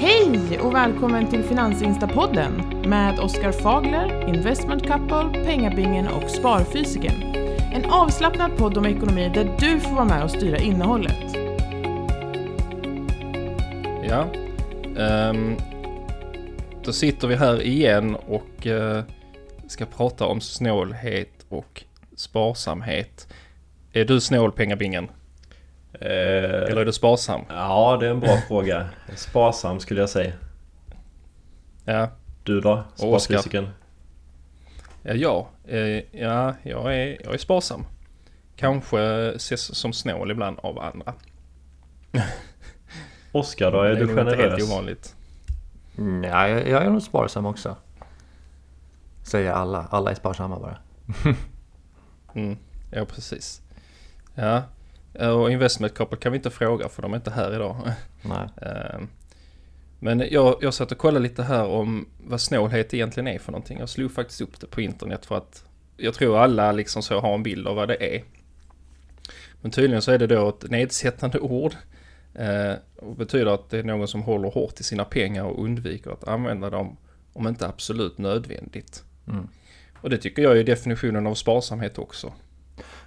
Hej och välkommen till Finansinstapodden med Oskar Fagler, Investment Couple, Pengabingen och Sparfysiken. En avslappnad podd om ekonomi där du får vara med och styra innehållet. Ja, um, då sitter vi här igen och uh, ska prata om snålhet och sparsamhet. Är du snål pengabingen? Eh, Eller är du sparsam? Ja, det är en bra fråga. Sparsam skulle jag säga. Ja, Du då? Oskar. Sparfysiken? ja, ja, eh, ja jag, är, jag är sparsam. Kanske ses som snål ibland av andra. Oskar då? Är Det du nog inte helt generös? ovanligt. Mm, ja, jag, jag är nog sparsam också. Säger alla. Alla är sparsamma bara. Mm, ja, precis. Ja, och Investment Couple kan vi inte fråga för de är inte här idag. Nej. Ehm, Men jag, jag satt och kollade lite här om vad snålhet egentligen är för någonting. Jag slog faktiskt upp det på internet för att jag tror alla liksom så har en bild av vad det är. Men tydligen så är det då ett nedsättande ord. Eh, och betyder att det är någon som håller hårt i sina pengar och undviker att använda dem om inte absolut nödvändigt. Mm. Och det tycker jag är definitionen av sparsamhet också.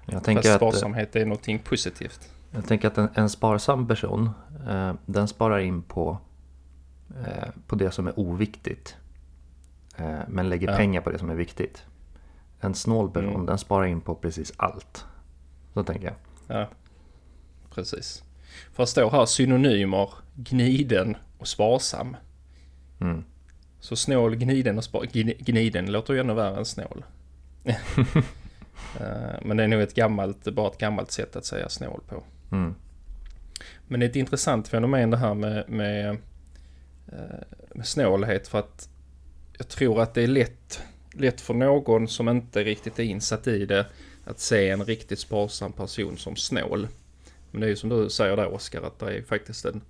Jag tänker Fast att, eh, sparsamhet är någonting positivt. jag tänker att en, en sparsam person, eh, den sparar in på, eh, på det som är oviktigt. Eh, men lägger Ja. pengar på det som är viktigt. En snål person, Mm. den sparar in på precis allt. Så tänker jag. Ja, precis. För det står här synonymer, gniden och sparsam. Mm. Så snål, gniden och spar... gni- Gniden låter ju ännu värre än snål. Eh, Men det är nog ett gammalt, bara ett gammalt sätt att säga snål på. Mm. Men det är ett intressant fenomen det här med, med, eh, med snålhet för att jag tror att det är lätt, lätt för någon som inte riktigt är insatt i det att se en riktigt sparsam person som snål. Men det är ju som du säger där Oskar att det är faktiskt en...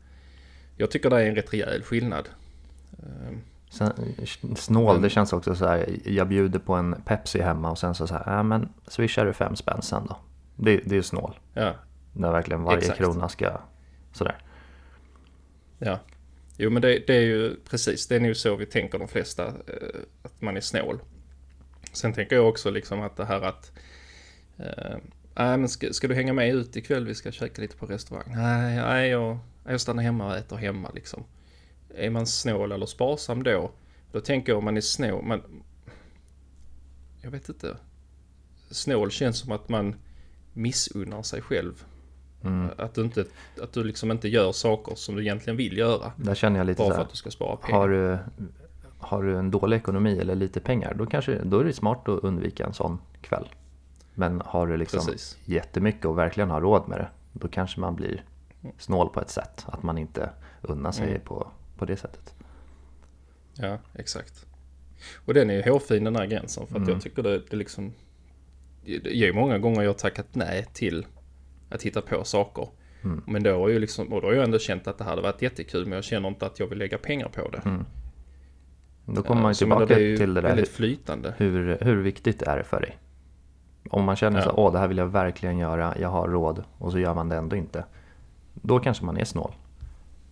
Jag tycker det är en rätt rejäl skillnad. Sen, snål, Men- det känns också så här. Jag bjuder på en Pepsi hemma och sen så, så här, ja men swishar du fem spänn sen då. Det, det är ju snål. Ja, När verkligen varje Exakt. krona ska sådär. ja. Jo men det, det är ju precis, det är nog så vi tänker de flesta, eh, att man är snål. Sen tänker jag också liksom att det här att Nej men ska, ska du hänga med ut ikväll? Vi ska käka lite på restaurang. Nej, nej jag, jag stannar hemma och äter hemma liksom. Är man snål eller sparsam då? Då tänker jag om man är snål, man... Jag vet inte. Snål känns som att man missunnar sig själv. Mm. Att du inte, att du liksom inte gör saker som du egentligen vill göra. Där känner jag lite Bara för här. att du ska spara pengar. Har du, har du en dålig ekonomi eller lite pengar, då, kanske, då är det smart att undvika en sån kväll. Men har du liksom Precis. jättemycket och verkligen har råd med det, då kanske man blir snål på ett sätt. Att man inte unnar sig Mm. på, på det sättet. Ja, exakt. Och den är ju hårfin den här gränsen för att Mm. jag tycker det, det liksom... Det är många gånger jag har tackat nej till att hitta på saker. Mm. Men då har ju liksom, och då har jag ändå känt att det hade varit jättekul men jag känner inte att jag vill lägga pengar på det. Mm. Då kommer man ju tillbaka det ju till det där. väldigt flytande. Hur, hur viktigt är det för dig? Om man känner Ja. så åh det här vill jag verkligen göra, jag har råd och så gör man det ändå inte. Då kanske man är snål.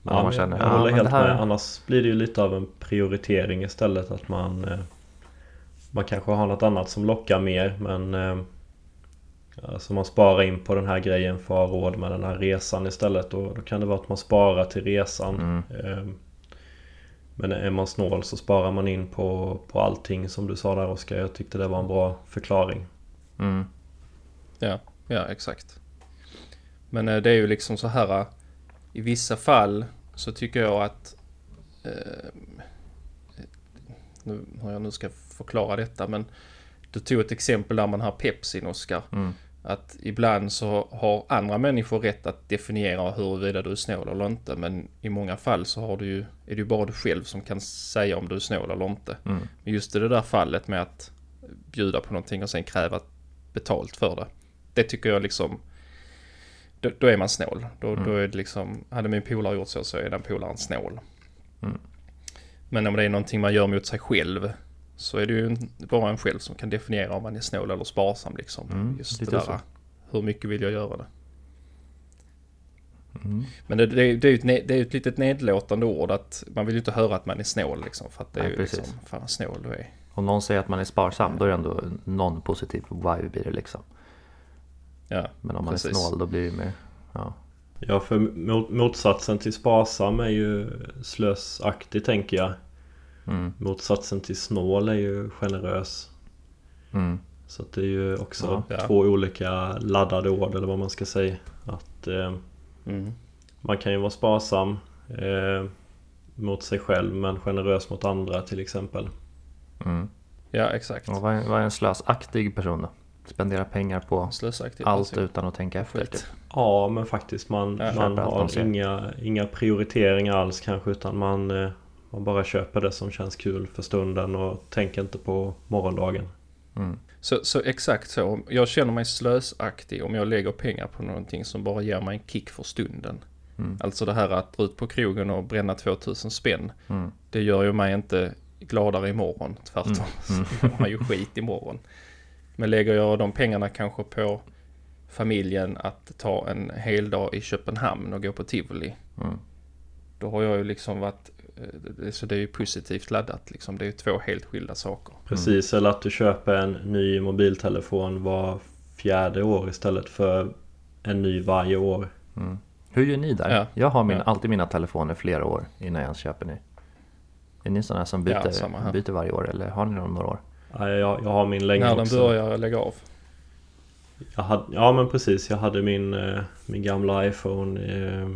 Ja, man jag, känner, jag ja, håller men helt här, med. Annars blir det ju lite av en prioritering istället. Att man eh, Man kanske har något annat som lockar mer men eh, Alltså man sparar in på den här grejen för att ha råd med den här resan istället. Och då kan det vara att man sparar till resan. Mm. Eh, Men är man snål så sparar man in på, på allting som du sa där Oskar. Jag tyckte det var en bra förklaring. Mm, Ja, ja exakt. Men det är ju liksom så här. I vissa fall så tycker jag att... Eh, nu, hur jag nu ska förklara detta men... Du tog ett exempel där man har Pepsin Oskar. mm, Att ibland så har andra människor rätt att definiera huruvida du är snål eller inte. Men i många fall så har du ju, är det ju bara du själv som kan säga om du är snål eller inte. mm, Men just i det där fallet med att bjuda på någonting och sen kräva betalt för det. Det tycker jag liksom... Då, då är man snål. Då, Mm. då är det liksom... Hade min polare gjort så så är den polaren snål. Mm. Men om det är någonting man gör mot sig själv så är det ju bara en själv som kan definiera om man är snål eller sparsam liksom. Mm, Just det där. så. Hur mycket vill jag göra det? Mm. Men det, det, det är ju ett, det är ett litet nedlåtande ord att man vill ju inte höra att man är snål liksom. För att det är Nej, ju precis. liksom, fan snål du är. Om någon säger att man är sparsam då är det ändå någon positiv vibe i det liksom. Ja, Men om man Precis. är snål då blir det mer... Ja. Ja, för mot, motsatsen till sparsam är ju slösaktig tänker jag. Mm. Motsatsen till snål är ju generös. Mm. Så att det är ju också Ja. två olika laddade ord eller vad man ska säga. Att eh, mm. man kan ju vara sparsam eh, mot sig själv men generös mot andra till exempel. Mm. ja exakt. Och vad, är, vad är en slösaktig person då? Spendera pengar på allt person. utan att tänka efter. Skit. Typ. Ja men faktiskt man, man köper har inga, inga prioriteringar alls kanske utan man, eh, man bara köper det som känns kul för stunden och tänker inte på morgondagen. Mm. Så, så exakt så. Jag känner mig slösaktig om jag lägger pengar på någonting som bara ger mig en kick för stunden. Mm. Alltså det här att dra ut på krogen och bränna 2000 spänn. Mm. Det gör ju mig inte gladare imorgon. Tvärtom. Mm. Så mår man ju skit imorgon. Men lägger jag de pengarna kanske på familjen att ta en hel dag i Köpenhamn och gå på tivoli. Mm. Då har jag ju liksom varit, eh, så det är ju positivt laddat liksom. Det är ju två helt skilda saker. Precis, eller att du köper en ny mobiltelefon var fjärde år istället för en ny varje år. Mm. Hur gör ni där? Ja. Jag har min, Ja. alltid mina telefoner flera år innan jag ens köper ny. Är ni sådana som Ja, byter, här. byter varje år eller har ni dem några år? Ja, Jag, jag har min länge När den också. börjar lägga av. Jag hade, ja men precis, jag hade min, eh, min gamla iPhone eh,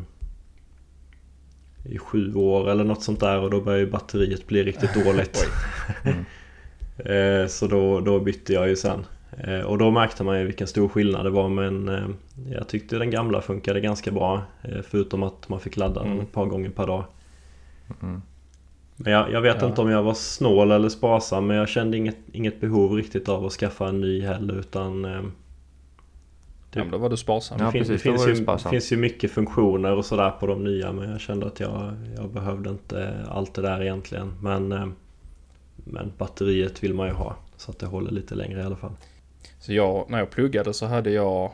i sju år eller något sånt där och då började ju batteriet bli riktigt dåligt. eh, så då, då bytte jag ju sen. Eh, och då märkte man ju vilken stor skillnad det var men jag tyckte den gamla funkade ganska bra. Förutom att man fick ladda den Mm. ett par gånger per dag. Mm. Men jag, jag vet Ja. inte om jag var snål eller sparsam men jag kände inget, inget behov riktigt av att skaffa en ny heller utan eh, Ja, men då var du sparsam. Ja, det, finns, precis, det finns, det ju, sparsam. finns ju mycket funktioner och sådär på de nya men jag kände att jag, jag behövde inte allt det där egentligen. Men, eh, men batteriet vill man ju ha så att det håller lite längre i alla fall. Så jag, när jag pluggade så hade jag,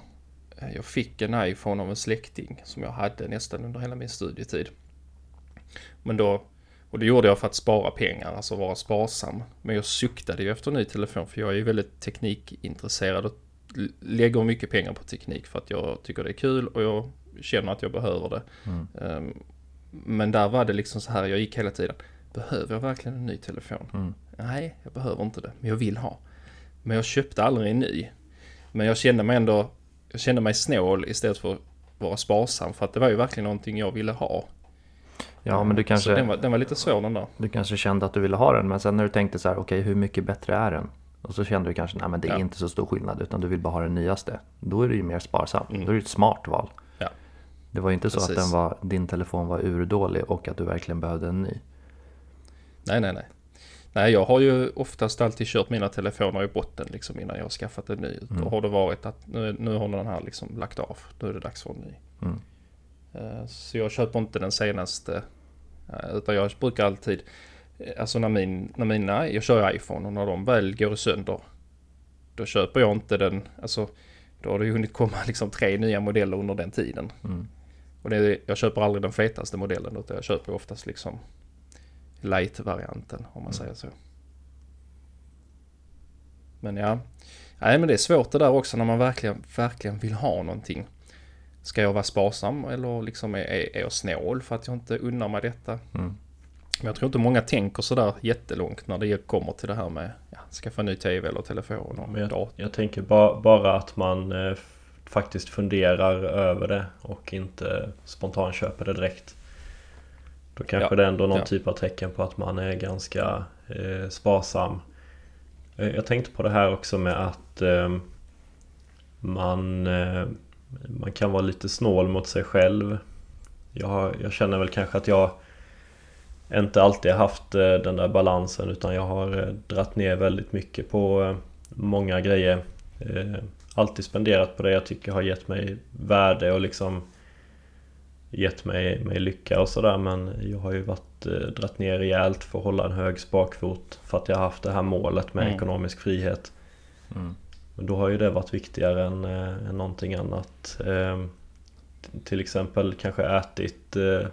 eh, jag fick en iPhone av en släkting som jag hade nästan under hela min studietid. Men då, och det gjorde jag för att spara pengar, alltså vara sparsam. Men jag suktade ju efter en ny telefon för jag är ju väldigt teknikintresserad och lägger mycket pengar på teknik för att jag tycker det är kul och jag känner att jag behöver det. Mm. Ehm, Men där var det liksom så här, jag gick hela tiden. Behöver jag verkligen en ny telefon? Mm. Nej, jag behöver inte det, men jag vill ha. Men jag köpte aldrig en ny. Men jag kände mig ändå, jag kände mig snål istället för att vara sparsam. För att det var ju verkligen någonting jag ville ha. Ja men du Så kanske, den var, den var lite svår den där. du kanske kände att du ville ha den men sen när du tänkte så här, okej hur mycket bättre är den? Och så kände du kanske, nej men det är Ja. inte så stor skillnad utan du vill bara ha den nyaste. Då är det ju mer sparsam. Mm. Då är det ett smart val. Ja. Det var ju inte så att den var, din telefon var urdålig och att du verkligen behövde en ny. Nej, nej, nej. Nej, jag har ju oftast alltid kört mina telefoner i botten liksom innan jag har skaffat en ny. Mm. Då har det varit att nu, nu har den här liksom lagt av. Nu är det dags för en ny. Mm. Eh, Så jag köper inte den senaste. Eh, Utan jag brukar alltid, eh, alltså när, min, när mina, jag kör iPhone och när de väl går sönder. Då köper jag inte den, alltså då har det ju hunnit komma liksom tre nya modeller under den tiden. Mm. Och det, jag köper aldrig den fetaste modellen utan jag köper oftast liksom light-varianten om man säger så. Men ja, nej men det är svårt det där också när man verkligen, verkligen vill ha någonting. Ska jag vara sparsam eller liksom är, är, jag snål för att jag inte unnar mig detta? Mm. Men jag tror inte många tänker sådär jättelångt när det kommer till det här med ja, skaffa ny tv eller telefon och Men jag, dator. jag tänker ba, bara att man eh, faktiskt funderar över det och inte spontant köper det direkt. Då kanske Ja, det är ändå någon ja. typ av tecken på att man är ganska eh, sparsam. Eh, Jag tänkte på det här också med att eh, man, man kan vara lite snål mot sig själv. Jag, jag känner väl kanske att jag inte alltid haft eh, den där balansen utan jag har eh, dratt ner väldigt mycket på eh, många grejer. Alltid spenderat på det jag tycker har gett mig värde och liksom gett mig, mig lycka och sådär men jag har ju varit, dratt ner rejält för att hålla en hög sparkvot för att jag har haft det här målet med Mm. ekonomisk frihet. Mm. Men då har ju det varit viktigare än, eh, än någonting annat. Eh, till exempel kanske ätit eh,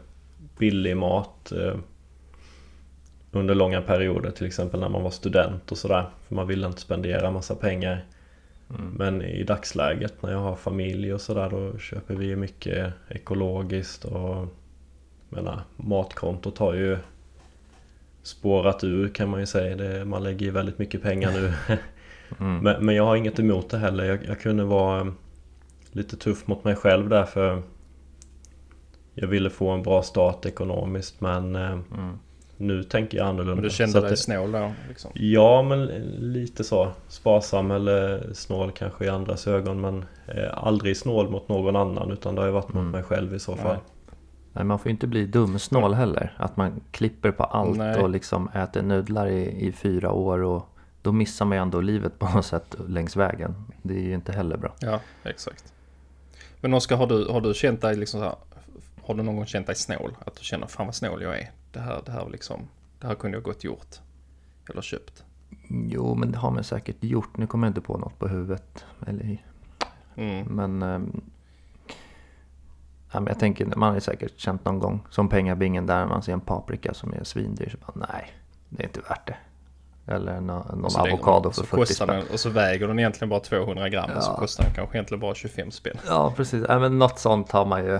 billig mat eh, under långa perioder till exempel när man var student och sådär. För man ville inte spendera massa pengar. Mm. Men i dagsläget när jag har familj och sådär då köper vi mycket ekologiskt och menar, matkontot har ju spårat ur kan man ju säga. Det, man lägger ju väldigt mycket pengar nu. mm. men, men, jag har inget emot det heller. Jag, jag kunde vara lite tuff mot mig själv där för jag ville få en bra start ekonomiskt men eh, mm. nu tänker jag annorlunda. Men du kände dig det, snål då? Liksom. Ja men lite så. Sparsam eller snål kanske i andras ögon men eh, aldrig snål mot någon annan utan det har ju varit mot mm. mig själv i så fall. Nej. Nej, man får ju inte bli dumsnål heller. Att man klipper på allt Nej. och liksom äter nudlar i, i fyra år och då missar man ju ändå livet på något sätt längs vägen. Det är ju inte heller bra. Ja, exakt. Men Oskar, har du, har du känt dig liksom så här, har du någon gång känt dig snål? Att du känner, fan vad snål jag är. Det här, det här liksom, det här kunde jag gott gjort. Eller köpt. Jo, men det har man säkert gjort. Nu kommer jag inte på något på huvudet. Eller... Mm. Men Ja, men jag tänker, man har säkert känt någon gång, som pengabingen där man ser en paprika som är svindyr. Så bara, nej, det är inte värt det. Eller någon, avokado för 40 spänn. Den, och så väger den egentligen bara 200 gram ja. och så kostar den kanske egentligen bara 25 spänn. Ja, precis. Ja, men något sånt har man ju.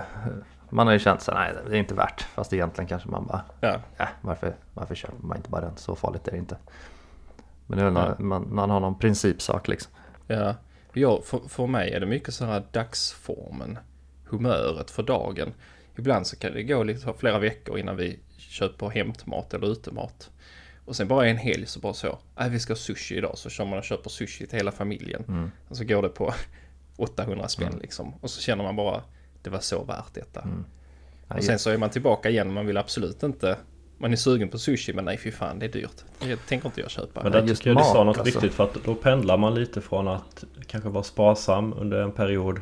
Man har ju känt så nej det är inte värt. Fast egentligen kanske man bara, ja. Äh, varför, varför köper man inte bara den? Så farligt är det inte. Men det är ja. man, man har någon principsak liksom. Ja, ja för, för mig är det mycket så här dagsformen humöret för dagen. Ibland så kan det gå lite flera veckor innan vi köper hämtmat eller utemat. Och sen bara en helg så bara så, äh, vi ska ha sushi idag, så kör man och köper sushi till hela familjen. Mm. Och så går det på 800 spänn mm. liksom. Och så känner man bara, det var så värt detta. Mm. och sen så är man tillbaka igen, man vill absolut inte man är sugen på sushi men nej fy fan det är dyrt. Det tänker inte jag köpa. Men där tycker jag du sa något alltså. viktigt för att då pendlar man lite från att kanske vara sparsam under en period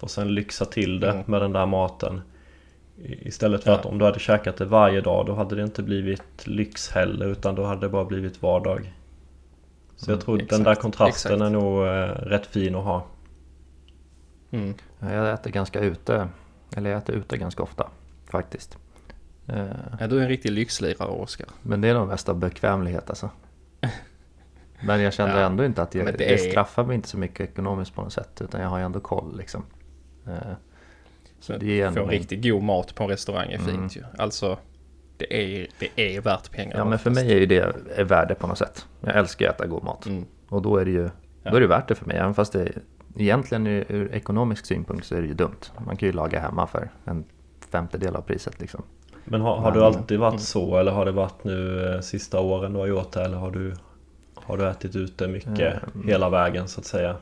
och sen lyxa till det mm. med den där maten. Istället för ja. att om du hade käkat det varje dag då hade det inte blivit lyx heller utan då hade det bara blivit vardag. Så jag mm, tror exakt, den där kontrasten exakt. är nog eh, rätt fin att ha. Mm. Jag äter ganska ute, eller jag äter ute ganska ofta faktiskt. Eh, ja, du är en riktig lyxlirare Oskar. Men det är nog mest av bekvämlighet alltså. Men jag kände ja, ändå inte att jag, det, det straffar mig inte så mycket ekonomiskt på något sätt utan jag har ju ändå koll liksom. Eh, så det är få riktigt god mat på en restaurang är fint mm. ju. Alltså det är, det är värt pengarna. Ja men för mig är ju det är värde på något sätt. Jag älskar att äta god mat. Mm. Och då är det ju då är det värt det för mig. Även fast det egentligen ur ekonomisk synpunkt så är det ju dumt. Man kan ju laga hemma för en femtedel av priset liksom. Men har, har du alltid varit mm. så eller har det varit nu eh, sista åren du har gjort det eller har du, har du ätit ute mycket mm. hela vägen så att säga?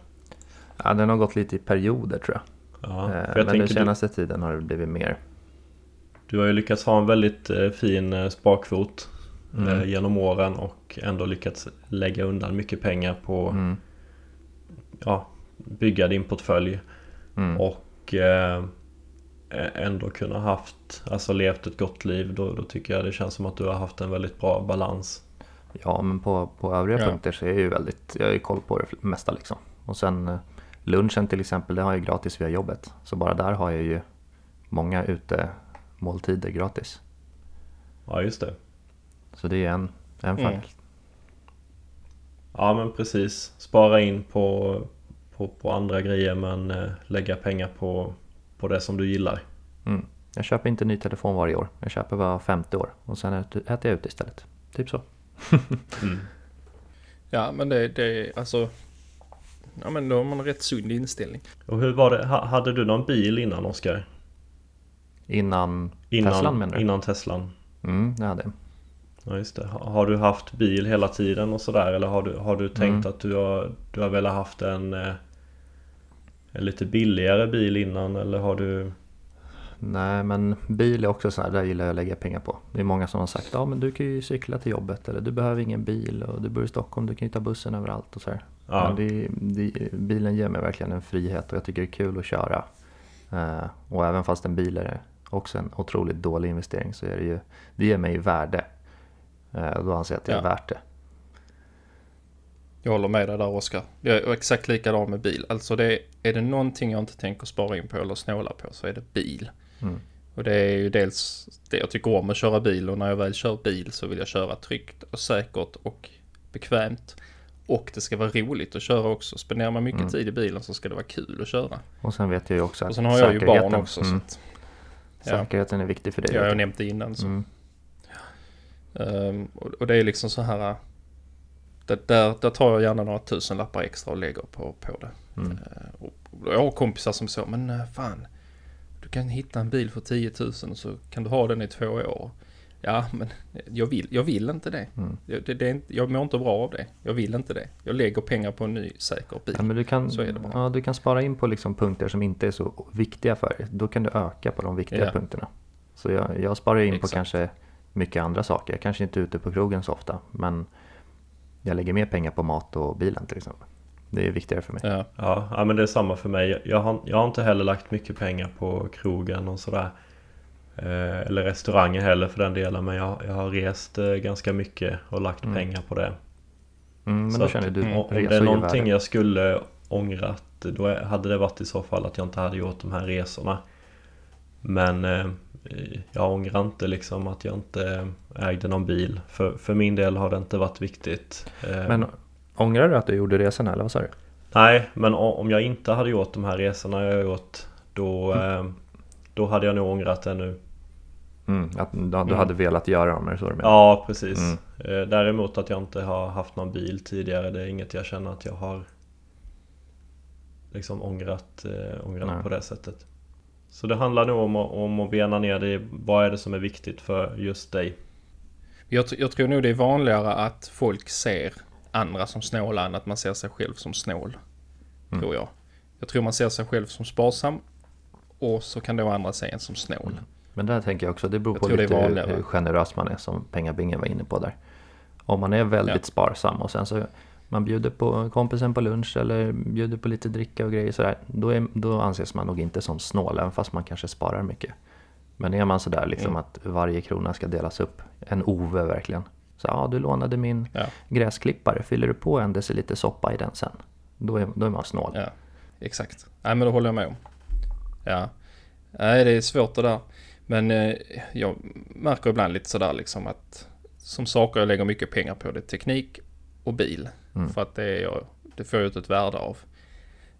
Ja, den har gått lite i perioder tror jag. Ja, eh, men den senaste du, tiden har det blivit mer. Du har ju lyckats ha en väldigt eh, fin eh, sparkvot mm. genom åren och ändå lyckats lägga undan mycket pengar på mm. ja, bygga din portfölj. Mm. Och ändå kunna haft, alltså levt ett gott liv. Då, då tycker jag det känns som att du har haft en väldigt bra balans. Ja, men på, på övriga ja. punkter så är jag ju väldigt, jag har ju koll på det mesta liksom. Och sen Lunchen till exempel, det har jag gratis via jobbet. Så bara där har jag ju många utemåltider gratis. Ja, just det. Så det är en, en mm. Ja, men precis. Spara in på, på, på andra grejer men eh, lägga pengar på, på det som du gillar. Mm. Jag köper inte ny telefon varje år. Jag köper var femte år och sen äter jag ute istället. Typ så. mm. Ja, men det, det alltså ja men då har man en rätt sund inställning. Och hur var det, hade du någon bil innan Oskar? Innan, innan Teslan menar du? Innan Teslan? Mm, det hade jag. Ja just det. Har du haft bil hela tiden och sådär eller har du, har du tänkt mm. att du har, du har velat haft en, eh, en lite billigare bil innan eller har du Nej men bil är också så här, där gillar jag att lägga pengar på. Det är många som har sagt ja men du kan ju cykla till jobbet eller du behöver ingen bil och du bor i Stockholm, du kan ju ta bussen överallt och så här. Ja. Det, det, bilen ger mig verkligen en frihet och jag tycker det är kul att köra. Uh, och även fast en bil är också en otroligt dålig investering så är det ju, det ger mig värde. Uh, då anser jag att det är ja. värt det. Jag håller med dig där Oskar. Jag är exakt likadan med bil. Alltså det, är det någonting jag inte tänker spara in på eller snåla på så är det bil. Mm. Och det är ju dels det jag tycker om att köra bil och när jag väl kör bil så vill jag köra tryggt och säkert och bekvämt. Och det ska vara roligt att köra också. Spenderar man mycket Mm. tid i bilen så ska det vara kul att köra. Och sen vet jag ju också att Och sen har jag ju barn också. Mm, Så att, ja, Säkerheten är viktig för dig. jag har nämnt det innan. Så. Mm. Ehm, och, det är liksom så här. Det, där, där tar jag gärna några tusen lappar extra och lägger på, på det. Mm. Och, och jag har kompisar som så, men äh, fan. Du kan hitta en bil för 10 000 och så kan du ha den i två år. Ja, men jag vill, jag vill inte det. Mm. Jag, det, det är inte, jag mår inte bra av det. Jag vill inte det. Jag lägger pengar på en ny säker bil. Ja, men du, kan, Så är det bara. ja, du kan spara in på liksom punkter som inte är så viktiga för dig. Då kan du öka på de viktiga Ja. punkterna. Så jag, jag sparar in på Exakt. kanske mycket andra saker. Jag kanske inte är ute på krogen så ofta. Men jag lägger mer pengar på mat och bilen till exempel. Det är viktigare för mig. Ja, Ja, ja men det är samma för mig. Jag har, jag har inte heller lagt mycket pengar på krogen och sådär. Eh, eller restauranger heller för den delen. Men jag, jag har rest eh, ganska mycket och lagt Mm. pengar på det. Mm, men Så då att, känner du mm, Om, det är någonting jag skulle ångrat då hade det varit i så fall att jag inte hade gjort de här resorna. Men eh, jag ångrar inte liksom att jag inte ägde någon bil. För, för min del har det inte varit viktigt. Eh, Men ångrar du att du gjorde resan eller vad sa du? Nej, men om jag inte hade gjort de här resorna jag har gjort då, Mm. eh, då hade jag nog ångrat det nu. Mm, att du, du Mm. hade velat göra dem, är det så du menar? Ja, precis. Mm. Eh, Däremot att jag inte har haft någon bil tidigare det är inget jag känner att jag har liksom ångrat, eh, ångrat Nej. på det sättet. Så det handlar nog om, att- om att bena ner det vad är det som är viktigt för just dig. Jag, jag tror nog det är vanligare att folk ser andra som snåla än att man ser sig själv som snål. Mm. Tror jag. Jag tror man ser sig själv som sparsam och så kan då andra se en som snål. Mm. Men där tänker jag också, det beror Jag på lite hur, vanligare. hur generös man är som pengabingen var inne på där. Om man är väldigt Ja. sparsam och sen så man bjuder på kompisen på lunch eller bjuder på lite dricka och grejer sådär. Då, är, då anses man nog inte som snål även fast man kanske sparar mycket. Men är man sådär liksom Mm. att varje krona ska delas upp, en Ove verkligen. Så ja, du lånade min Ja. gräsklippare, fyller du på en deciliter soppa i den sen? Då är, då är man snål. Ja, exakt. Nej men det håller jag med om. Ja. Nej det är svårt det där. Men eh, jag märker ibland lite sådär liksom att som saker jag lägger mycket pengar på det är teknik och bil. Mm. För att det, är jag, det får jag ut ett värde av.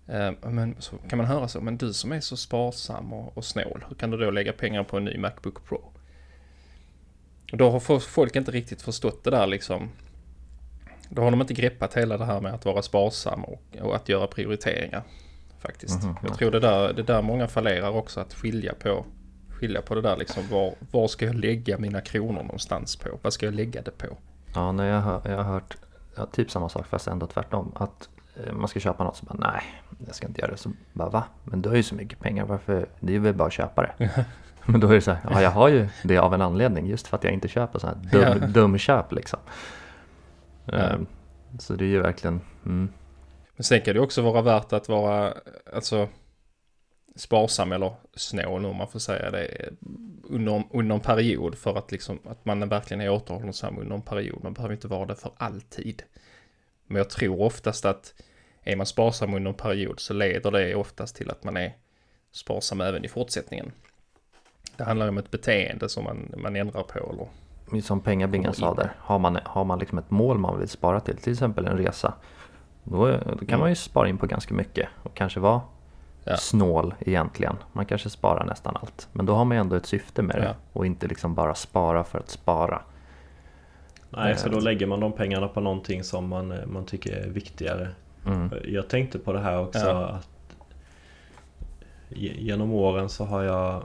Eh, men så kan man höra så, men du som är så sparsam och, och snål, hur kan du då lägga pengar på en ny Macbook Pro? Och då har fo- folk inte riktigt förstått det där liksom. Då har de inte greppat hela det här med att vara sparsam och, och att göra prioriteringar. Faktiskt. Mhm, jag ja. tror det där, det där många fallerar också, att skilja på, skilja på det där liksom. Var, var ska jag lägga mina kronor någonstans på? Vad ska jag lägga det på? Ja, när jag, hör, jag har hört ja, typ samma sak fast ändå tvärtom. Att eh, man ska köpa något så bara nej, jag ska inte göra det. Så bara va? Men du har ju så mycket pengar, varför? Det är väl bara att köpa det. Men då är det så här, ja jag har ju det av en anledning just för att jag inte köper sådana här dum, dumköp liksom. Ehm, Så det är ju verkligen, mm, Men sen kan det också vara värt att vara, alltså sparsam eller snål om man får säga det under, under en period för att liksom att man verkligen är återhållsam under en period. Man behöver inte vara det för alltid. Men jag tror oftast att är man sparsam under en period så leder det oftast till att man är sparsam även i fortsättningen. Det handlar om ett beteende som man, man ändrar på eller som pengabingen sa där. Har man, har man liksom ett mål man vill spara till, till exempel en resa. Då, då kan Mm. man ju spara in på ganska mycket och kanske vara Ja. snål egentligen. Man kanske sparar nästan allt. Men då har man ju ändå ett syfte med det Ja. och inte liksom bara spara för att spara. Nej, så Eh. då lägger man de pengarna på någonting som man, eh, man tycker är viktigare. Mm. Jag tänkte på det här också Ja. att ge- genom åren så har jag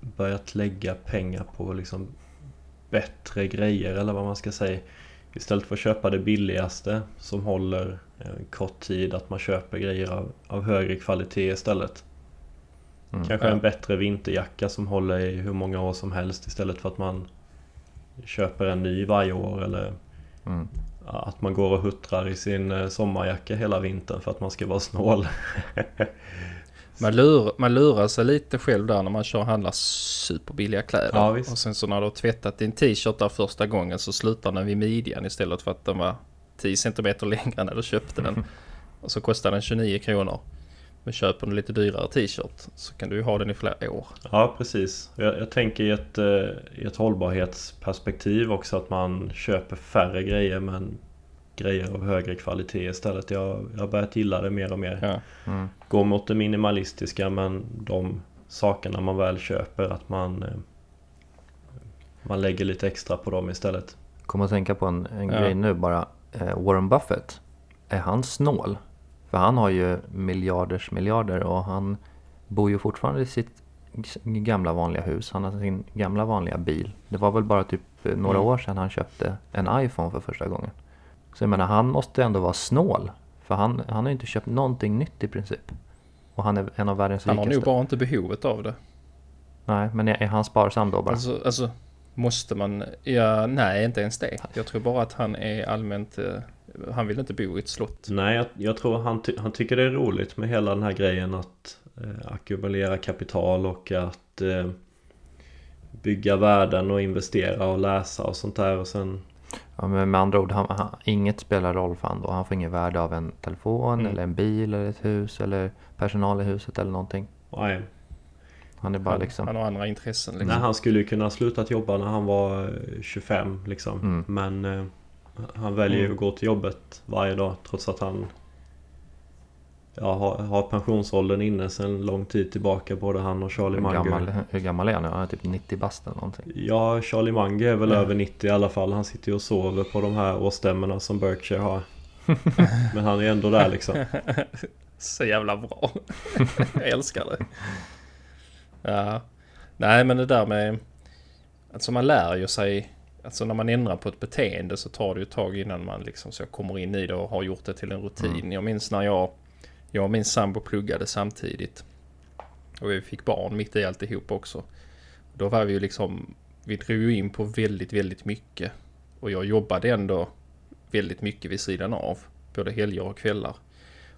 börjat lägga pengar på liksom bättre grejer eller vad man ska säga. Istället för att köpa det billigaste som håller en kort tid att man köper grejer av, av högre kvalitet istället. Mm. Kanske en bättre vinterjacka som håller i hur många år som helst istället för att man köper en ny varje år eller Mm. att man går och huttrar i sin eh, sommarjacka hela vintern för att man ska vara snål. Man, lur, man lurar sig lite själv där när man kör och handlar superbilliga kläder. Ja, och sen så när du har tvättat din t-shirt där första gången så slutar den vid midjan istället för att den var 10 cm längre när du köpte den. Och så kostar den 29 kronor. Men köper du lite dyrare t-shirt så kan du ju ha den i flera år. Ja precis. Jag, jag tänker i ett, eh, i ett hållbarhetsperspektiv också att man köper färre grejer men grejer av högre kvalitet istället. Jag, har börjat gilla det mer och mer. Ja. Mm. Gå mot det minimalistiska men de sakerna man väl köper att man eh, man lägger lite extra på dem istället. Kommer att tänka på en, en Ja. grej nu bara. Eh, Warren Buffett, är han snål? För han har ju miljarders miljarder och han bor ju fortfarande i sitt gamla vanliga hus. Han har sin gamla vanliga bil. Det var väl bara typ eh, några Mm. år sedan han köpte en iPhone för första gången. Så jag menar, han måste ändå vara snål. För han, han har ju inte köpt någonting nytt i princip. Och han är en av världens Han har rikaste. nog bara inte behovet av det. Nej, men är, är han sparsam då bara? Alltså, alltså måste man... Ja, nej inte ens det. Jag tror bara att han är allmänt... eh, Han vill inte bo i ett slott. Nej, jag, jag tror han, ty, han tycker det är roligt med hela den här grejen att eh, ackumulera kapital och att eh, bygga värden och investera och läsa och sånt där och sen Ja, men med andra ord, han, han, inget spelar roll för han då. Han får ingen värde av en telefon Mm. eller en bil eller ett hus eller personal i huset eller någonting. nej, Han är bara Han, liksom... han har andra intressen liksom. Nej, han skulle ju kunna slutat jobba när han var eh, 25 liksom. Mm. Men eh, han väljer ju Mm. att gå till jobbet varje dag trots att han ja, har, har pensionsåldern inne sedan lång tid tillbaka både han och Charlie hur, Munger. gammal, hur gammal är han nu? Han är typ 90 bast eller någonting. Ja, Charlie Munger är väl Ja. över 90 i alla fall. Han sitter ju och sover på de här årsstämmorna som Berkshire har. Men han är ändå där liksom. Så jävla bra. jag älskar det. Ja. Nej men det där med... Alltså man lär ju sig... Alltså när man ändrar på ett beteende så tar det ju ett tag innan man liksom så kommer in i det och har gjort det till en rutin. Mm. Jag minns när jag... Jag och min sambo pluggade samtidigt. Och vi fick barn mitt i alltihop också. Då var vi ju liksom... Vi drog ju in på väldigt, väldigt mycket. Och jag jobbade ändå väldigt mycket vid sidan av. Både helger och kvällar.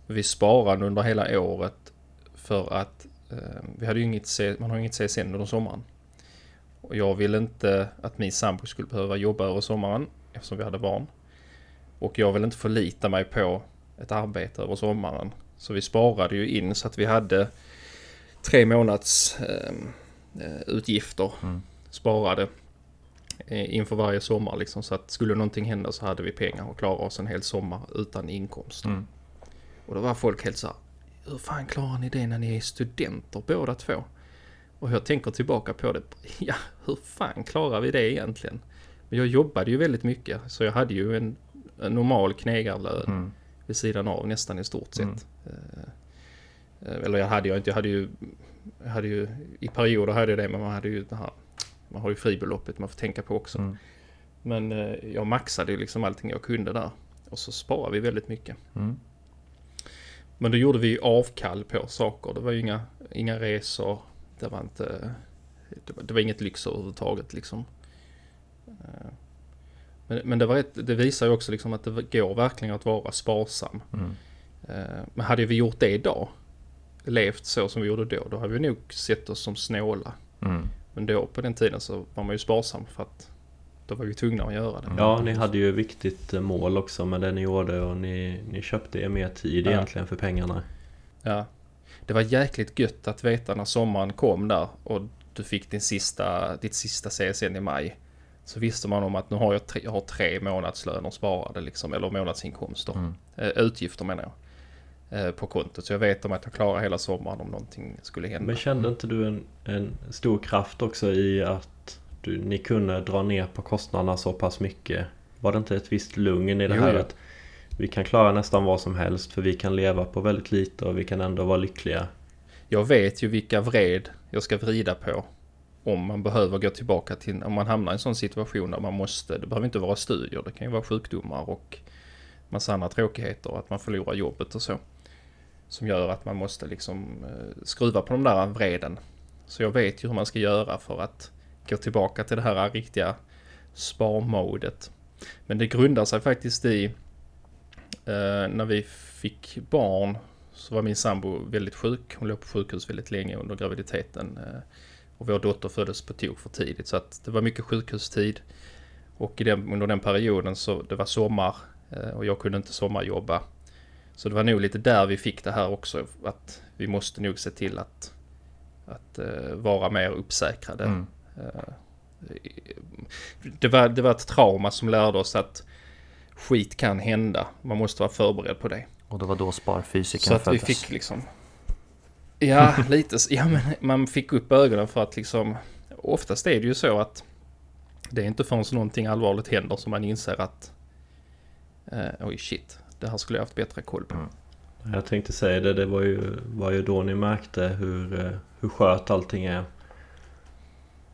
Vi sparade under hela året för att eh, vi hade ju inget, man har ju inget CSN under sommaren. Och jag ville inte att min sambo skulle behöva jobba över sommaren eftersom vi hade barn. Och jag ville inte förlita mig på ett arbete över sommaren. Så vi sparade ju in så att vi hade tre månads eh, eh, utgifter Mm. sparade eh, inför varje sommar liksom. Så att skulle någonting hända så hade vi pengar och klara oss en hel sommar utan inkomst. Mm. Och då var folk helt så här, hur fan klarar ni det när ni är studenter båda två? Och jag tänker tillbaka på det, ja hur fan klarar vi det egentligen? Men jag jobbade ju väldigt mycket så jag hade ju en, en normal knegarlön Mm. Vid sidan av nästan i stort Mm. sett. Eh, Eller jag hade ju inte, jag hade ju, jag hade ju i perioder hade jag det men man hade ju det här, man har ju fribeloppet man får tänka på också. Mm. Men eh, jag maxade ju liksom allting jag kunde där. Och så sparade vi väldigt mycket. Mm. Men då gjorde vi avkall på saker. Det var ju inga, inga resor. Det var inte... Det var, det var inget lyx överhuvudtaget liksom. Men, men det, var ett, det visar ju också liksom att det går verkligen att vara sparsam. Mm. Eh, Men hade vi gjort det idag, levt så som vi gjorde då, då hade vi nog sett oss som snåla. Mm. Men då på den tiden så var man ju sparsam för att då var vi tvungna att göra det. Mm. Ja, ni hade ju viktigt eh, mål också med det ni gjorde och ni, ni köpte er mer tid Ja. egentligen för pengarna. Ja. Det var jäkligt gött att veta när sommaren kom där och du fick din sista, ditt sista CSN i maj. Så visste man om att nu har jag tre, jag har tre månadslöner sparade liksom, eller månadsinkomster. Mm. Eh, utgifter menar jag. Eh, på kontot. Så jag vet om att jag klarar hela sommaren om någonting skulle hända. Men kände inte du en, en stor kraft också i att du, ni kunde dra ner på kostnaderna så pass mycket? Var det inte ett visst lugn i det Jo, här jo. att vi kan klara nästan vad som helst för vi kan leva på väldigt lite och vi kan ändå vara lyckliga? Jag vet ju vilka vred jag ska vrida på. Om man behöver gå tillbaka till, om man hamnar i en sån situation där man måste, det behöver inte vara studier, det kan ju vara sjukdomar och massa andra tråkigheter, att man förlorar jobbet och så. Som gör att man måste liksom eh, skruva på de där vreden. Så jag vet ju hur man ska göra för att gå tillbaka till det här riktiga sparmodet. Men det grundar sig faktiskt i eh, när vi fick barn så var min sambo väldigt sjuk. Hon låg på sjukhus väldigt länge under graviditeten. eh, och vår dotter föddes på tok för tidigt så att det var mycket sjukhustid. Och den, under den perioden så det var sommar Eh, och jag kunde inte sommarjobba. Så det var nog lite där vi fick det här också. Att vi måste nog se till att, att uh, vara mer uppsäkrade. Mm. Uh, det, var, det var ett trauma som lärde oss att skit kan hända. Man måste vara förberedd på det. Och det var då sparfysiken Så att föddes. vi fick liksom... Ja, lite. Ja, men man fick upp ögonen för att liksom... Oftast är det ju så att det är inte förrän någonting allvarligt händer som man inser att eh, oj shit, det här skulle jag haft bättre koll på. Mm. Jag tänkte säga det, det var ju, var ju då ni märkte hur, eh, hur skört allting är.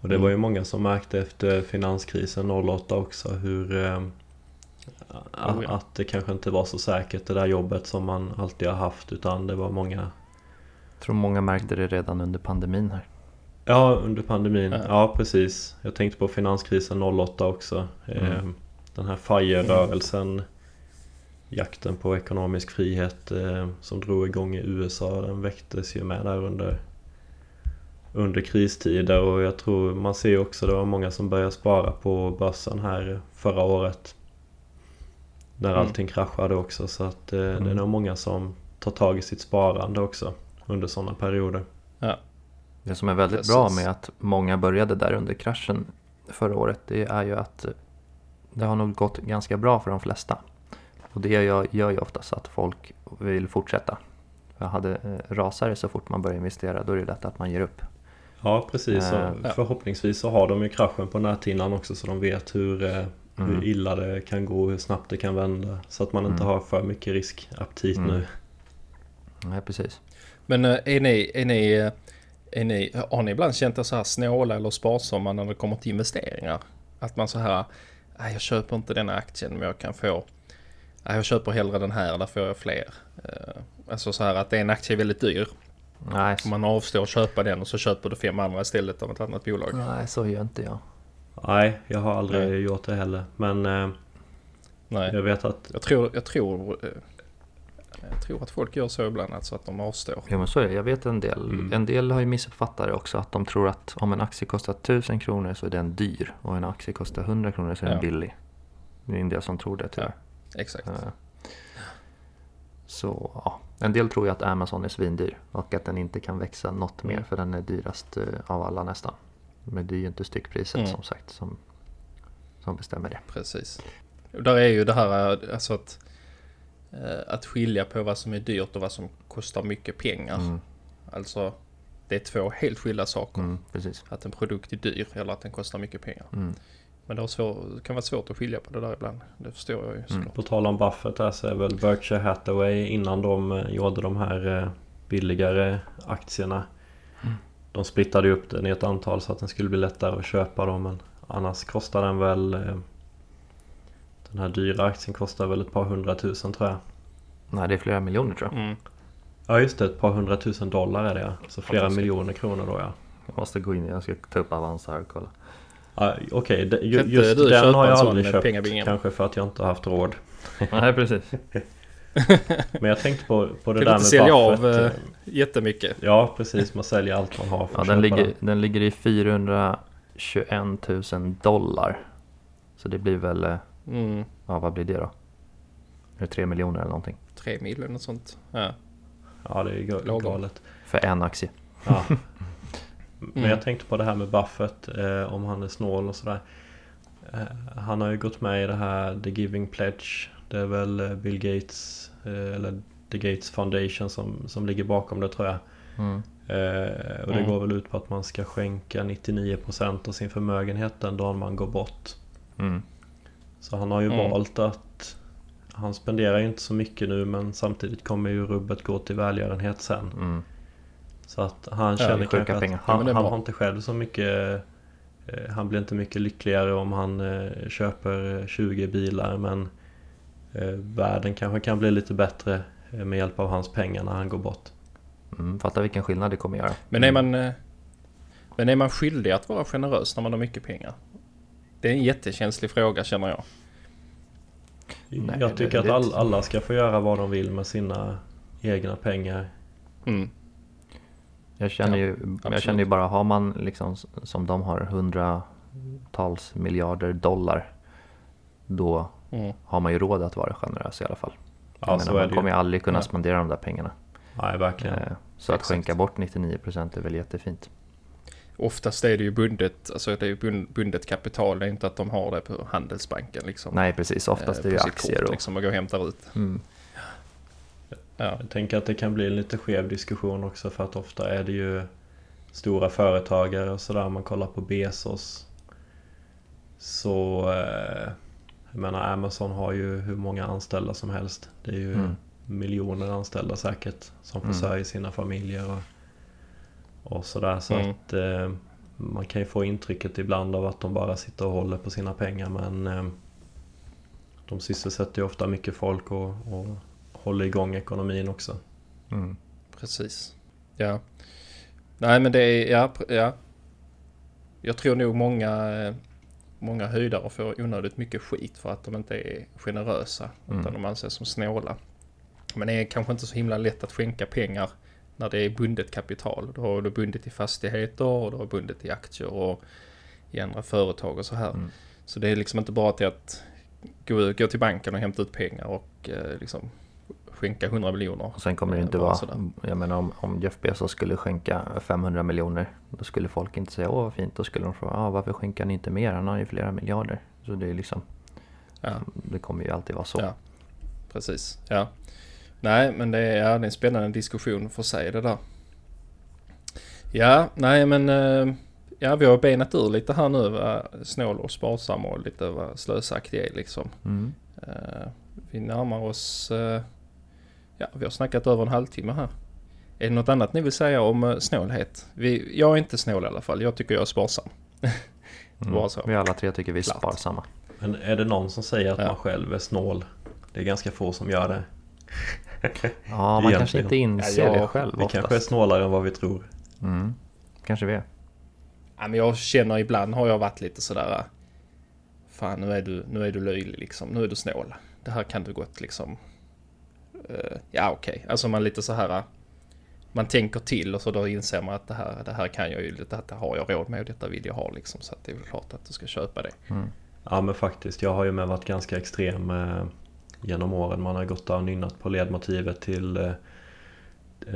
Och det mm. var ju många som märkte efter finanskrisen 08 också hur eh, oh, ja. att det kanske inte var så säkert det där jobbet som man alltid har haft utan det var många Jag tror många märkte det redan under pandemin här. Ja, under pandemin. Ja, ja precis. Jag tänkte på finanskrisen 08 också. Mm. Ehm, den här FIRE-rörelsen Jakten på ekonomisk frihet eh, som drog igång i USA Den väcktes ju med där under Under kristider och jag tror man ser också det var många som började spara på börsen här förra året När mm. allting kraschade också så att eh, mm. det är nog många som tar tag i sitt sparande också Under sådana perioder Ja det som är väldigt Precis. bra med att många började där under kraschen förra året det är ju att det har nog gått ganska bra för de flesta. Och det gör, gör ju oftast att folk vill fortsätta. Jag hade eh, rasare så fort man börjar investera då är det lätt att man ger upp. Ja precis, äh, förhoppningsvis så har de ju kraschen på näthinnan också så de vet hur, eh, hur mm. illa det kan gå, hur snabbt det kan vända. Så att man inte mm. har för mycket riskaptit mm. nu. Nej precis. Men är ni, är ni är ni, har ni ibland känt er så här snåla eller sparsamma när det kommer till investeringar? Att man så här, nej jag köper inte den aktien men jag kan få, nej jag köper hellre den här, där får jag fler. Uh, alltså så här att en aktie är väldigt dyr. Nej. Man avstår att köpa den och så köper du fem andra istället av ett annat bolag. Nej, så gör inte jag. Nej, jag har aldrig nej. gjort det heller. Men uh, nej. jag vet att... Jag tror, jag tror jag tror att folk gör så ibland, alltså att de avstår. Ja men så är det, jag vet en del. Mm. En del har ju missuppfattat det också, att de tror att om en aktie kostar 1000 kronor så är den dyr och en aktie kostar 100 kronor så är den ja. billig. Det är en del som tror det tyvärr. Ja, exakt. Uh, så ja, en del tror ju att Amazon är svindyr och att den inte kan växa något mer mm. för den är dyrast uh, av alla nästan. Men det är ju inte styckpriset mm. som sagt som, som bestämmer det. Precis. Där är ju det här alltså att Eh, att skilja på vad som är dyrt och vad som kostar mycket pengar. Mm. Alltså det är två helt skilda saker. Mm, att en produkt är dyr eller att den kostar mycket pengar. Mm. Men det, svår, det, kan vara svårt att skilja på det där ibland. Det förstår jag ju mm. såklart. På tal om Buffett här så är väl Berkshire Hathaway innan de eh, gjorde de här eh, billigare aktierna. Mm. De splittade upp den i ett antal så att den skulle bli lättare att köpa dem. Men annars kostar den väl den här dyra aktien kostar väl ett par hundratusen tror jag. Nej, det är flera miljoner tror jag. Mm. Ja, just det. Ett par hundratusen dollar är det. Så flera Fantastiskt. miljoner kronor då ja. Jag måste gå in, jag ska ta upp Avanza här och kolla. Ja, Okej, okay. just den har jag aldrig köpt. Kanske för att jag inte har haft råd. Nej, precis. Men jag tänkte på, på det kan där med sälja Buffett. av äh, jättemycket. Ja, precis. Man säljer allt man har för ja, den, ligger, den. den ligger i 421 000 dollar. Så det blir väl eh, Mm. Ja, vad blir det då? Är det tre miljoner eller någonting? Tre mil eller något sånt. Ja, ja det är galet. För en aktie. Ja. Men mm. jag tänkte på det här med Buffett, eh, om han är snål och sådär. Eh, han har ju gått med i det här The Giving Pledge. Det är väl eh, Bill Gates, eh, eller The Gates Foundation som, som ligger bakom det tror jag. Mm. Eh, och det mm. går väl ut på att man ska skänka 99% av sin förmögenhet den dagen man går bort. Mm. Så han har ju mm. valt att Han spenderar ju inte så mycket nu men samtidigt kommer ju rubbet gå till välgörenhet sen. Mm. Så att han känner ja, kanske att han, han har inte själv så mycket eh, Han blir inte mycket lyckligare om han eh, köper 20 bilar men eh, Världen kanske kan bli lite bättre med hjälp av hans pengar när han går bort. Mm, fattar vilken skillnad det kommer göra. Men är man Men är man skyldig att vara generös när man har mycket pengar? Det är en jättekänslig fråga känner jag. Nej, jag tycker det, att all, alla ska få göra vad de vill med sina egna pengar. Mm. Jag känner ju, jag känner ju bara, har man liksom som de har hundratals miljarder dollar. Då mm. har man ju råd att vara generös i alla fall. Ja, menar, man kommer ju aldrig kunna ja. spendera de där pengarna. Nej, verkligen. Eh, så att skänka bort 99% är väl jättefint. Oftast är det ju bundet, alltså det är ju bundet kapital, det är inte att de har det på Handelsbanken liksom. Nej precis, oftast är det ju aktier. Kort, och... liksom, och går och hämtar ut. Mm. Ja. Jag tänker att det kan bli en lite skev diskussion också för att ofta är det ju stora företagare och sådär. Man kollar på Bezos. Så eh, jag menar Amazon har ju hur många anställda som helst. Det är ju mm. miljoner anställda säkert som mm. försörjer sina familjer och, och sådär. Så mm. att eh, man kan ju få intrycket ibland av att de bara sitter och håller på sina pengar men eh, de sysselsätter ju ofta mycket folk och, och håller igång ekonomin också. Mm. Precis. Ja. Nej men det är, ja, ja. Jag tror nog många, många höjdare får onödigt mycket skit för att de inte är generösa. Mm. Utan de anses som snåla. Men det är kanske inte så himla lätt att skänka pengar när det är bundet kapital. Då har du bundet i fastigheter och du har bundet i aktier och i andra företag och så här. Mm. Så det är liksom inte bara till att gå, gå till banken och hämta ut pengar och eh, liksom skänka 100 miljoner. Och sen kommer det inte vara, jag menar om, om Jeff Bezos skulle skänka 500 miljoner då skulle folk inte säga åh vad fint, då skulle de fråga ah, varför skänker han inte mer, han har ju flera miljarder. Så det är liksom, ja. det kommer ju alltid vara så. Ja. Precis, ja. Nej men det är, ja, det är en spännande diskussion för sig det där. Ja, nej men eh, ja, vi har benat ur lite här nu vad snål och sparsam och lite vad slösaktig är liksom. Mm. Uh, vi närmar oss uh, Ja, vi har snackat över en halvtimme här. Är det något annat ni vill säga om uh, snålhet? Vi, jag är inte snål i alla fall. Jag tycker jag är sparsam. mm. så. Vi alla tre tycker vi är Klart. sparsamma. Men är det någon som säger att ja. man själv är snål? Det är ganska få som gör det. ja, man kanske inte inser ja, det själv Vi oftast. kanske är snålare än vad vi tror. Mm. Kanske vi är. Ja, men jag känner ibland har jag varit lite sådär. Fan nu är du, nu är du löjlig liksom. Nu är du snål. Det här kan du gott liksom Eh, ja okej, okay. alltså man lite så här man tänker till och så då inser man att det här, det här kan jag ju, detta har jag råd med och detta vill jag ha liksom. Så att det är väl klart att du ska köpa det. Mm. Ja men faktiskt, jag har ju med varit ganska extrem eh, genom åren. Man har gått och nynnat på ledmotivet till, eh,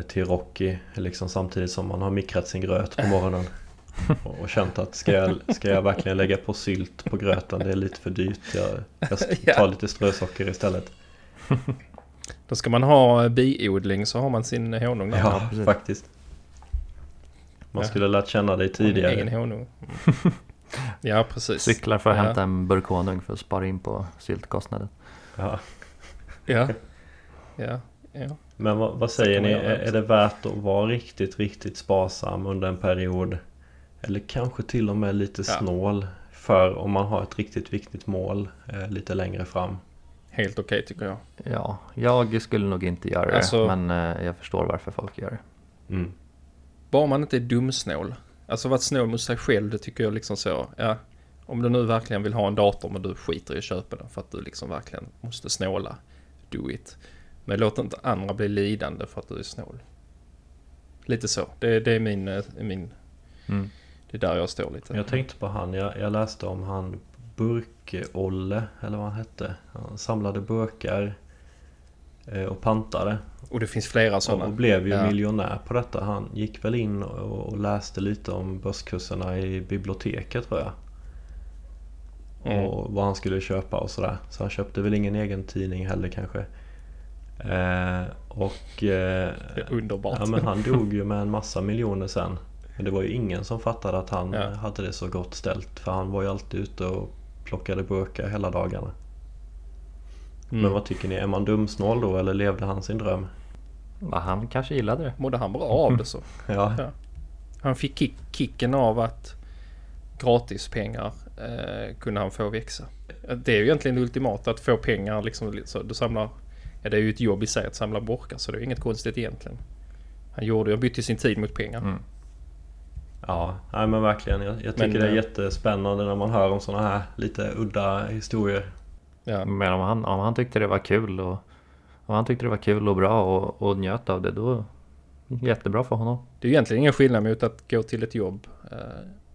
till Rocky liksom samtidigt som man har mikrat sin gröt på morgonen. och, och känt att ska jag, ska jag verkligen lägga på sylt på gröten? Det är lite för dyrt. Jag, jag tar lite strösocker istället. Då ska man ha biodling så har man sin honung där. Ja, ja faktiskt. Man ja. skulle lärt känna dig tidigare. Egen honung. Ja, precis. Cyklar för att ja. hämta en burk honung för att spara in på syltkostnaden. Ja. Ja. Ja. ja. Men vad, vad säger ni? Är, är det värt att vara riktigt, riktigt sparsam under en period? Eller kanske till och med lite snål för om man har ett riktigt viktigt mål eh, lite längre fram? helt okej okay, tycker jag. Ja, jag skulle nog inte göra det, alltså, men eh, jag förstår varför folk gör det. Mm. Bara man inte är dumsnål. Alltså vara snål mot sig själv, det tycker jag liksom så. Ja, om du nu verkligen vill ha en dator men du skiter i att köpa den för att du liksom verkligen måste snåla. Do it. Men låt inte andra bli lidande för att du är snål. Lite så. Det, det är min... Eh, min mm. Det är där jag står lite. Jag tänkte på han, jag, jag läste om han Burk-Olle, eller vad han hette. Han samlade burkar eh, och pantade. Och det finns flera sådana. Och blev ju ja. miljonär på detta. Han gick väl in och läste lite om börskurserna i biblioteket tror jag. Mm. Och vad han skulle köpa och sådär. Så han köpte väl ingen egen tidning heller kanske. Eh, och... Eh, underbart. Ja men han dog ju med en massa miljoner sen. Men det var ju ingen som fattade att han ja. hade det så gott ställt. För han var ju alltid ute och plockade burkar hela dagarna. Mm. Men vad tycker ni? Är man dumsnål då eller levde han sin dröm? Ja, han kanske gillade det. Mådde han bra av det så? ja. ja. Han fick kick, kicken av att gratispengar eh, kunde han få växa. Det är ju egentligen det ultimata att få pengar liksom. Så du samlar, ja, det är ju ett jobb i sig att samla burkar så det är inget konstigt egentligen. Han gjorde, han bytte sin tid mot pengar. Mm. Ja, nej men verkligen. Jag, jag tycker men, det är eh, jättespännande när man hör om sådana här lite udda historier. Ja. Men om han, om han tyckte det var kul och om han tyckte det var kul och bra och, och njöt av det då jättebra för honom. Det är egentligen ingen skillnad mot att gå till ett jobb eh,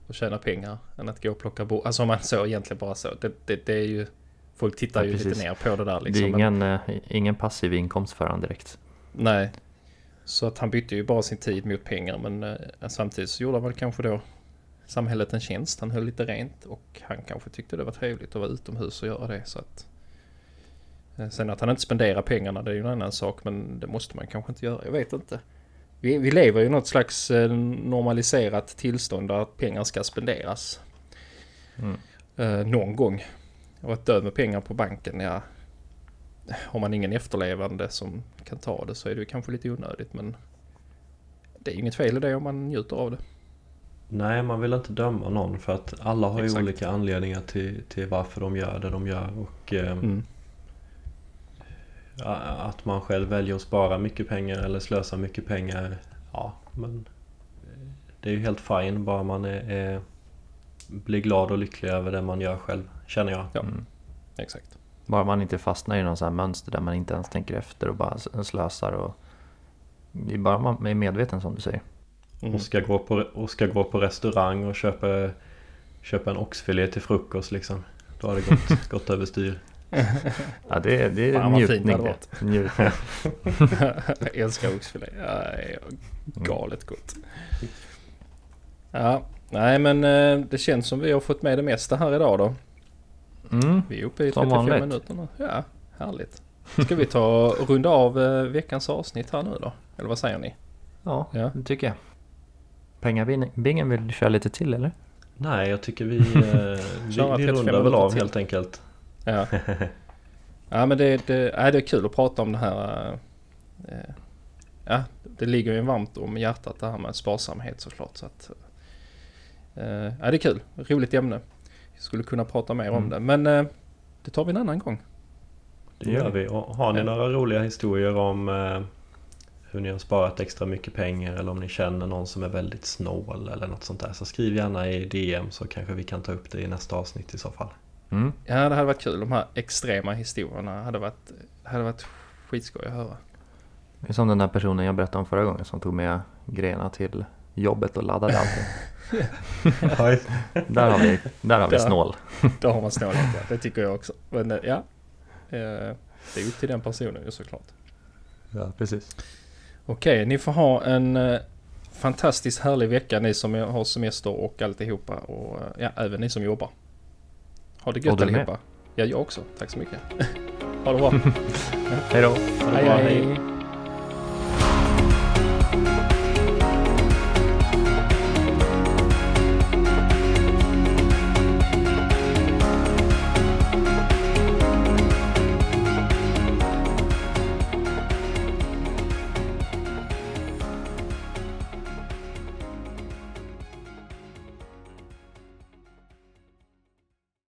och tjäna pengar än att gå och plocka bo. Alltså om man så egentligen bara så. Det, det, det är ju Folk tittar ju lite ner på det där liksom. Det är ingen, men... ingen passiv inkomst för honom direkt. Nej. Så att han bytte ju bara sin tid mot pengar men samtidigt så gjorde han väl kanske då samhället en tjänst. Han höll lite rent och han kanske tyckte det var trevligt att vara utomhus och göra det. Så att, eh, sen att han inte spenderar pengarna det är ju en annan sak men det måste man kanske inte göra. Jag vet inte. Vi, vi lever i något slags eh, normaliserat tillstånd där pengar ska spenderas. Mm. Eh, någon gång. Och att dö med pengar på banken, ja. Har man ingen efterlevande som kan ta det så är det kanske lite onödigt men det är inget fel i det om man njuter av det. Nej, man vill inte döma någon för att alla har Exakt. ju olika anledningar till, till varför de gör det de gör. Och eh, mm. Att man själv väljer att spara mycket pengar eller slösa mycket pengar. Ja, men det är ju helt fine bara man är, är, blir glad och lycklig över det man gör själv, känner jag. Ja, mm. exakt. Bara man inte fastnar i någon sån här mönster där man inte ens tänker efter och bara slösar. Och... Det är bara man är medveten som du säger. Mm. Och, ska gå på, och ska gå på restaurang och köpa, köpa en oxfilé till frukost liksom. Då har det gått, gått överstyr. Ja det, är, det är Fan, njutning det. Njutning. Jag älskar oxfilé. Ja, galet gott. Ja, nej men eh, det känns som vi har fått med det mesta här idag då. Mm, vi är uppe i 35 minuter nu. Ja, härligt. Ska vi ta och runda av eh, veckans avsnitt här nu då? Eller vad säger ni? Ja, ja. det tycker jag. Pengabingen vill du köra lite till eller? Nej, jag tycker vi, eh, vi, vi rundar väl av helt enkelt. Ja, ja men det, det, är, det är kul att prata om det här. Eh, ja, det ligger ju varmt om hjärtat det här med sparsamhet såklart. Så att, eh, ja, det är kul. Roligt ämne. Vi skulle kunna prata mer mm. om det. Men eh, det tar vi en annan gång. Det gör vi. Och har ni några roliga historier om eh, hur ni har sparat extra mycket pengar eller om ni känner någon som är väldigt snål eller något sånt där. Så skriv gärna i DM så kanske vi kan ta upp det i nästa avsnitt i så fall. Mm. Ja, det hade varit kul. De här extrema historierna hade varit, hade varit skitskoj att höra. Det är som den där personen jag berättade om förra gången som tog med grejerna till jobbet och laddade allting. där har vi, där har vi snål. Där har man snålhet, ja. Det tycker jag också. Men ja, eh, det är upp till den personen ju såklart. Ja, precis. Okej, ni får ha en eh, fantastiskt härlig vecka ni som har semester och alltihopa. Och eh, ja, även ni som jobbar. Ha det gött allihopa. Ja, jag också. Tack så mycket. ha det bra. hej då. Hej, hej.